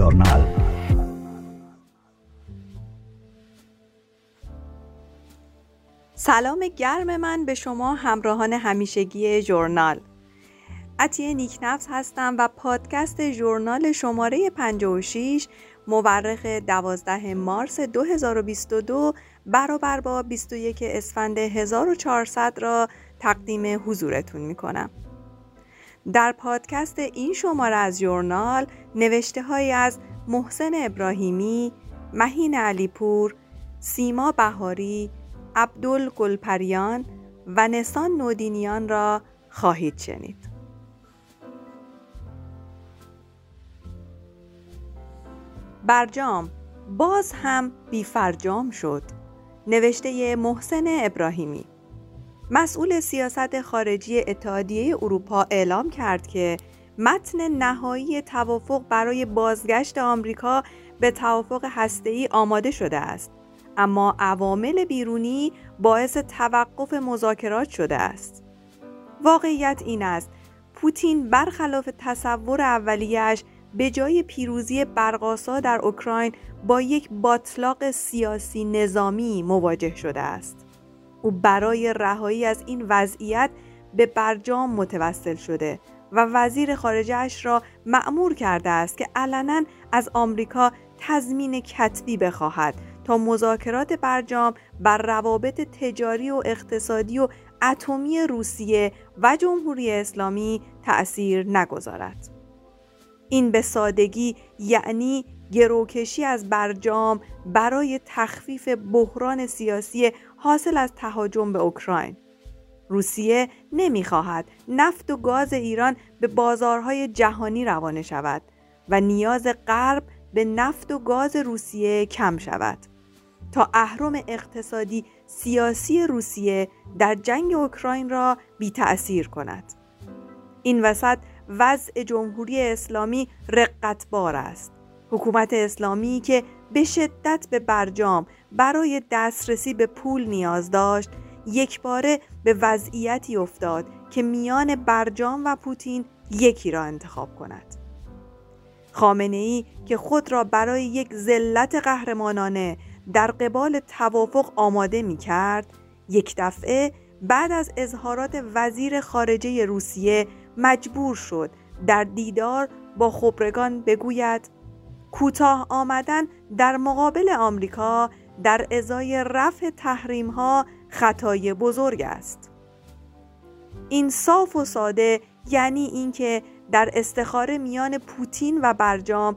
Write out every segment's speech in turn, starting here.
ژورنال سلام گرم من به شما همراهان همیشگی ژورنال عطیه نیکنفس هستم و پادکست ژورنال شماره 56 مورخ 12 مارس 2022 برابر با 21 اسفند 1400 را تقدیم حضورتون می کنم. در پادکست این شماره از ژورنال نوشته های از محسن ابراهیمی، مهین علیپور، سیما بهاری، عبدال گلپریان و نسان نودینیان را خواهید شنید. برجام باز هم بیفرجام شد نوشته محسن ابراهیمی مسئول سیاست خارجی اتحادیه اروپا اعلام کرد که متن نهایی توافق برای بازگشت آمریکا به توافق هسته‌ای آماده شده است اما عوامل بیرونی باعث توقف مذاکرات شده است واقعیت این است پوتین برخلاف تصور اولیش به جای پیروزی برقاسا در اوکراین با یک باطلاق سیاسی نظامی مواجه شده است. او برای رهایی از این وضعیت به برجام متوسل شده و وزیر خارجه را معمور کرده است که علنا از آمریکا تضمین کتبی بخواهد تا مذاکرات برجام بر روابط تجاری و اقتصادی و اتمی روسیه و جمهوری اسلامی تأثیر نگذارد. این به سادگی یعنی گروکشی از برجام برای تخفیف بحران سیاسی حاصل از تهاجم به اوکراین. روسیه نمی‌خواهد نفت و گاز ایران به بازارهای جهانی روانه شود و نیاز غرب به نفت و گاز روسیه کم شود. تا اهرم اقتصادی سیاسی روسیه در جنگ اوکراین را بی تأثیر کند. این وسط وضع جمهوری اسلامی رقتبار است. حکومت اسلامی که به شدت به برجام برای دسترسی به پول نیاز داشت. یک باره به وضعیتی افتاد که میان برجام و پوتین یکی را انتخاب کند. خامنه ای که خود را برای یک ذلت قهرمانانه در قبال توافق آماده می کرد یک دفعه بعد از اظهارات وزیر خارجه روسیه مجبور شد در دیدار با خبرگان بگوید کوتاه آمدن در مقابل آمریکا در ازای رفع تحریم ها خطای بزرگ است. این صاف و ساده یعنی اینکه در استخاره میان پوتین و برجام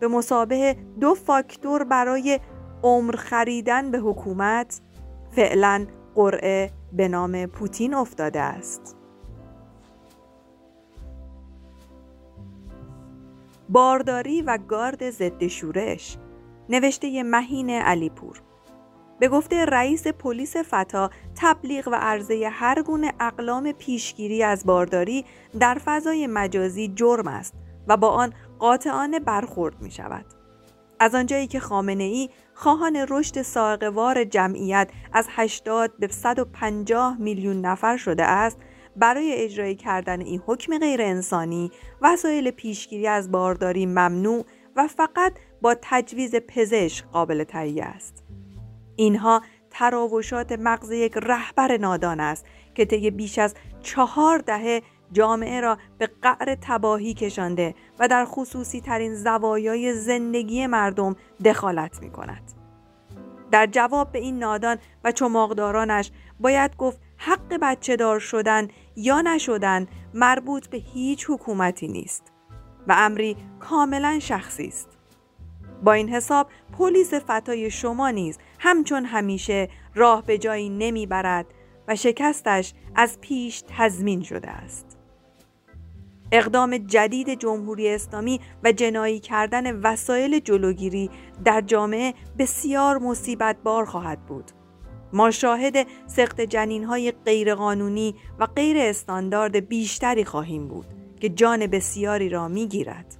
به مسابه دو فاکتور برای عمر خریدن به حکومت فعلا قرعه به نام پوتین افتاده است. بارداری و گارد ضد شورش نوشته مهین علیپور به گفته رئیس پلیس فتا تبلیغ و عرضه هر گونه اقلام پیشگیری از بارداری در فضای مجازی جرم است و با آن قاطعانه برخورد می شود. از آنجایی که خامنه ای خواهان رشد ساقوار جمعیت از 80 به 150 میلیون نفر شده است برای اجرای کردن این حکم غیر انسانی وسایل پیشگیری از بارداری ممنوع و فقط با تجویز پزشک قابل تهیه است اینها تراوشات مغز یک رهبر نادان است که طی بیش از چهار دهه جامعه را به قعر تباهی کشانده و در خصوصی ترین زوایای زندگی مردم دخالت می کند. در جواب به این نادان و چماقدارانش باید گفت حق بچه دار شدن یا نشدن مربوط به هیچ حکومتی نیست و امری کاملا شخصی است. با این حساب پلیس فتای شما نیز همچون همیشه راه به جایی نمی‌برد و شکستش از پیش تضمین شده است. اقدام جدید جمهوری اسلامی و جنایی کردن وسایل جلوگیری در جامعه بسیار مصیبت بار خواهد بود. ما شاهد سخت جنین های غیرقانونی و غیر استاندارد بیشتری خواهیم بود که جان بسیاری را می گیرد.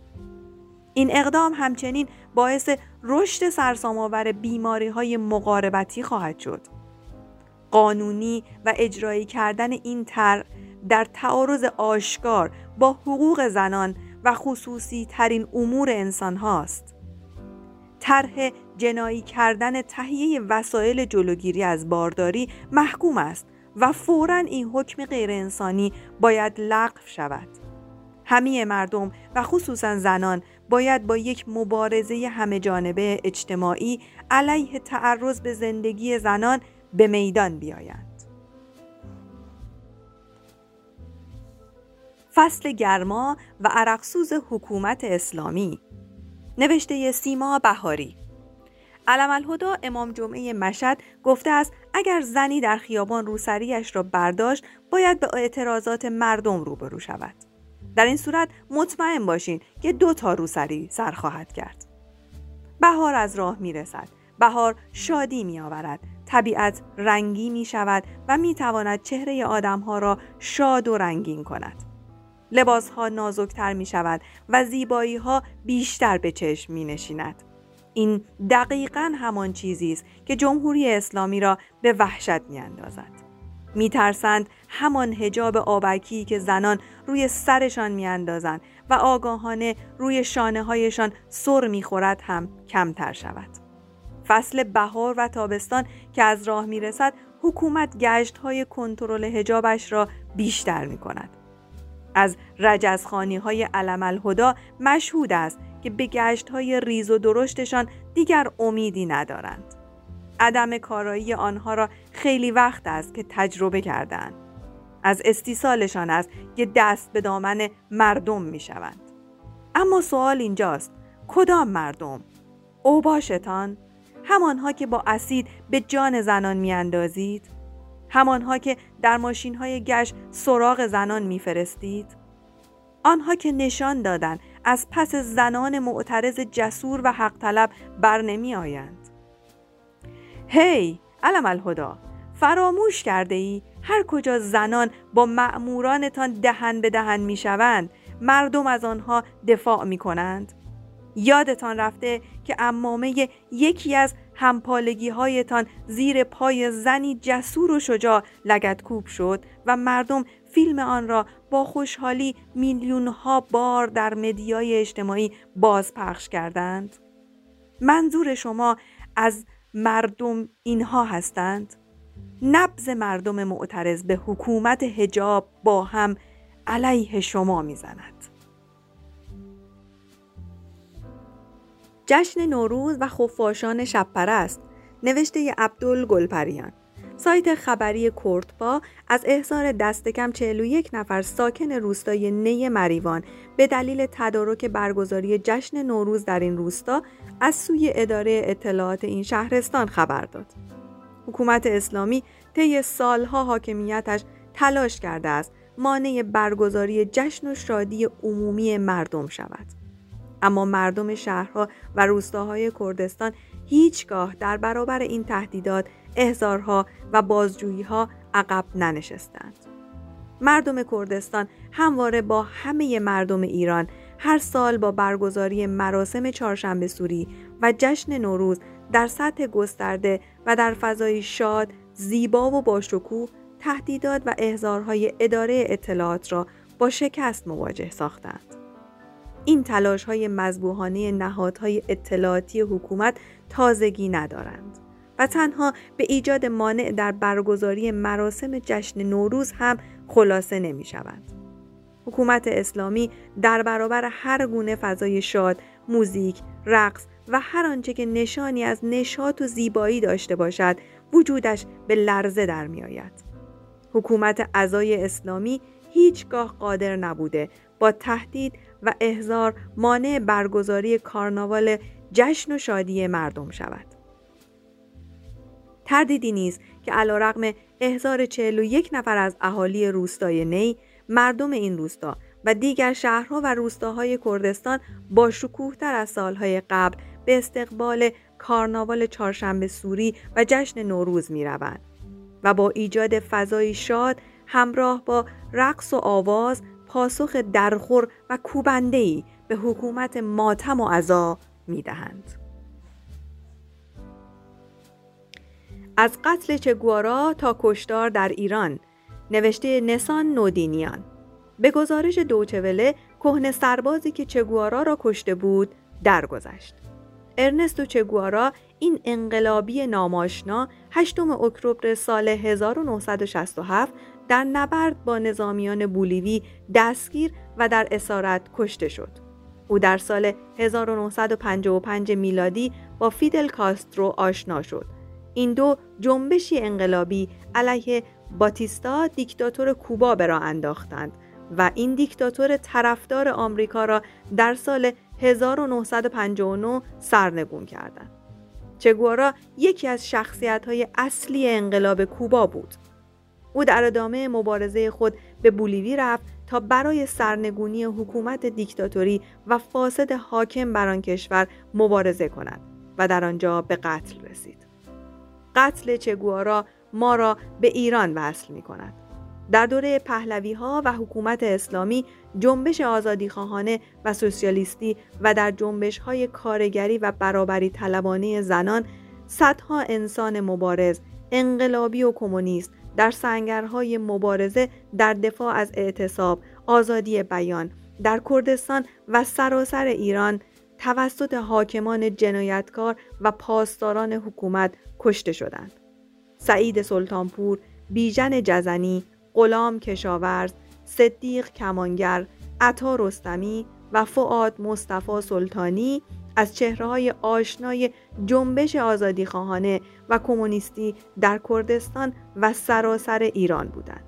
این اقدام همچنین باعث رشد سرسام‌آور بیماری های مقاربتی خواهد شد. قانونی و اجرایی کردن این طرح در تعارض آشکار با حقوق زنان و خصوصی ترین امور انسان هاست. طرح جنایی کردن تهیه وسایل جلوگیری از بارداری محکوم است و فورا این حکم غیرانسانی باید لغو شود. همه مردم و خصوصا زنان باید با یک مبارزه همه جانبه اجتماعی علیه تعرض به زندگی زنان به میدان بیایند. فصل گرما و عرقسوز حکومت اسلامی. نوشته سیما بهاری. علم الهدا امام جمعه مشد گفته است اگر زنی در خیابان روسریش را برداشت باید به اعتراضات مردم روبرو شود. در این صورت مطمئن باشین که دو تا روسری سر خواهد کرد بهار از راه می رسد بهار شادی می آورد طبیعت رنگی می شود و می تواند چهره آدم ها را شاد و رنگین کند لباس ها نازکتر می شود و زیبایی ها بیشتر به چشم می نشیند. این دقیقا همان چیزی است که جمهوری اسلامی را به وحشت می اندازد. می ترسند همان هجاب آبکی که زنان روی سرشان می اندازند و آگاهانه روی شانه هایشان سر می خورد هم کمتر شود. فصل بهار و تابستان که از راه می رسد حکومت گشت های کنترل هجابش را بیشتر می کند. از رجزخانی های علم الهدا مشهود است که به گشت های ریز و درشتشان دیگر امیدی ندارند. عدم کارایی آنها را خیلی وقت است که تجربه کردند. از استیصالشان است که دست به دامن مردم می شوند. اما سوال اینجاست کدام مردم؟ اوباشتان؟ همانها که با اسید به جان زنان می اندازید؟ همانها که در ماشین های گشت سراغ زنان میفرستید آنها که نشان دادند از پس زنان معترض جسور و حق طلب بر نمی آیند هی علم الهدا. فراموش کرده ای هر کجا زنان با مأمورانتان دهن به دهن می شوند مردم از آنها دفاع می کنند یادتان رفته که امامه یکی از همپالگی هایتان زیر پای زنی جسور و شجاع لگت کوب شد و مردم فیلم آن را با خوشحالی میلیون ها بار در مدیای اجتماعی بازپخش کردند. منظور شما از مردم اینها هستند؟ نبز مردم معترض به حکومت هجاب با هم علیه شما می‌زند. جشن نوروز و خفاشان شبپرست نوشته عبدال گلپریان سایت خبری کردپا از احضار دست کم 41 نفر ساکن روستای نی مریوان به دلیل تدارک برگزاری جشن نوروز در این روستا از سوی اداره اطلاعات این شهرستان خبر داد. حکومت اسلامی طی سالها حاکمیتش تلاش کرده است مانع برگزاری جشن و شادی عمومی مردم شود. اما مردم شهرها و روستاهای کردستان هیچگاه در برابر این تهدیدات احزارها و بازجوییها عقب ننشستند مردم کردستان همواره با همه مردم ایران هر سال با برگزاری مراسم چهارشنبه سوری و جشن نوروز در سطح گسترده و در فضای شاد، زیبا و باشکوه تهدیدات و احزارهای اداره اطلاعات را با شکست مواجه ساختند. این تلاش های مذبوحانه نهادهای اطلاعاتی حکومت تازگی ندارند و تنها به ایجاد مانع در برگزاری مراسم جشن نوروز هم خلاصه نمی شوند. حکومت اسلامی در برابر هر گونه فضای شاد، موزیک، رقص و هر آنچه که نشانی از نشاط و زیبایی داشته باشد وجودش به لرزه در می آید. حکومت اعضای اسلامی هیچگاه قادر نبوده با تهدید و احزار مانع برگزاری کارناوال جشن و شادی مردم شود. تردیدی نیست که علا رقم احزار 41 نفر از اهالی روستای نی، مردم این روستا و دیگر شهرها و روستاهای کردستان با تر از سالهای قبل به استقبال کارناوال چهارشنبه سوری و جشن نوروز می روند و با ایجاد فضای شاد همراه با رقص و آواز پاسخ درخور و کوبندهی به حکومت ماتم و عذا می دهند. از قتل چگوارا تا کشتار در ایران نوشته نسان نودینیان به گزارش دوچوله کهنه سربازی که چگوارا را کشته بود درگذشت. ارنستو چگوارا این انقلابی ناماشنا 8 اکتبر سال 1967 در نبرد با نظامیان بولیوی دستگیر و در اسارت کشته شد. او در سال 1955 میلادی با فیدل کاسترو آشنا شد. این دو جنبشی انقلابی علیه باتیستا دیکتاتور کوبا به راه انداختند و این دیکتاتور طرفدار آمریکا را در سال 1959 سرنگون کردند. چگوارا یکی از شخصیت های اصلی انقلاب کوبا بود. او در ادامه مبارزه خود به بولیوی رفت تا برای سرنگونی حکومت دیکتاتوری و فاسد حاکم بر آن کشور مبارزه کند و در آنجا به قتل رسید. قتل چگوارا ما را به ایران وصل می کند. در دوره پهلوی ها و حکومت اسلامی جنبش آزادیخواهانه و سوسیالیستی و در جنبش های کارگری و برابری طلبانه زنان صدها انسان مبارز انقلابی و کمونیست در سنگرهای مبارزه در دفاع از اعتصاب، آزادی بیان در کردستان و سراسر ایران توسط حاکمان جنایتکار و پاسداران حکومت کشته شدند. سعید سلطانپور، بیژن جزنی، غلام کشاورز، صدیق کمانگر، عطا رستمی و فعاد مصطفی سلطانی از چهره های آشنای جنبش آزادیخواهانه و کمونیستی در کردستان و سراسر ایران بودند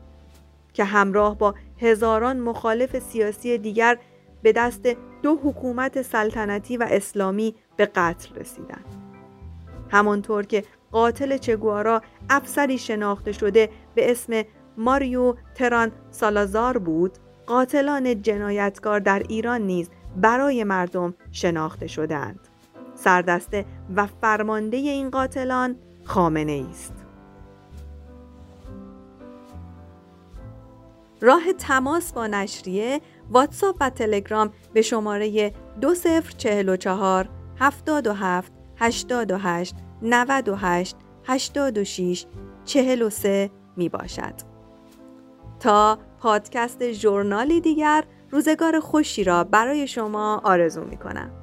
که همراه با هزاران مخالف سیاسی دیگر به دست دو حکومت سلطنتی و اسلامی به قتل رسیدند. همانطور که قاتل چگوارا افسری شناخته شده به اسم ماریو تران سالازار بود قاتلان جنایتکار در ایران نیز برای مردم شناخته شدهاند سردسته و فرمانده این قاتلان خامنه است راه تماس با نشریه واتساپ و تلگرام به شماره 2044 77 88 98 86 43 می باشد. تا پادکست ژورنالی دیگر روزگار خوشی را برای شما آرزو می کنم.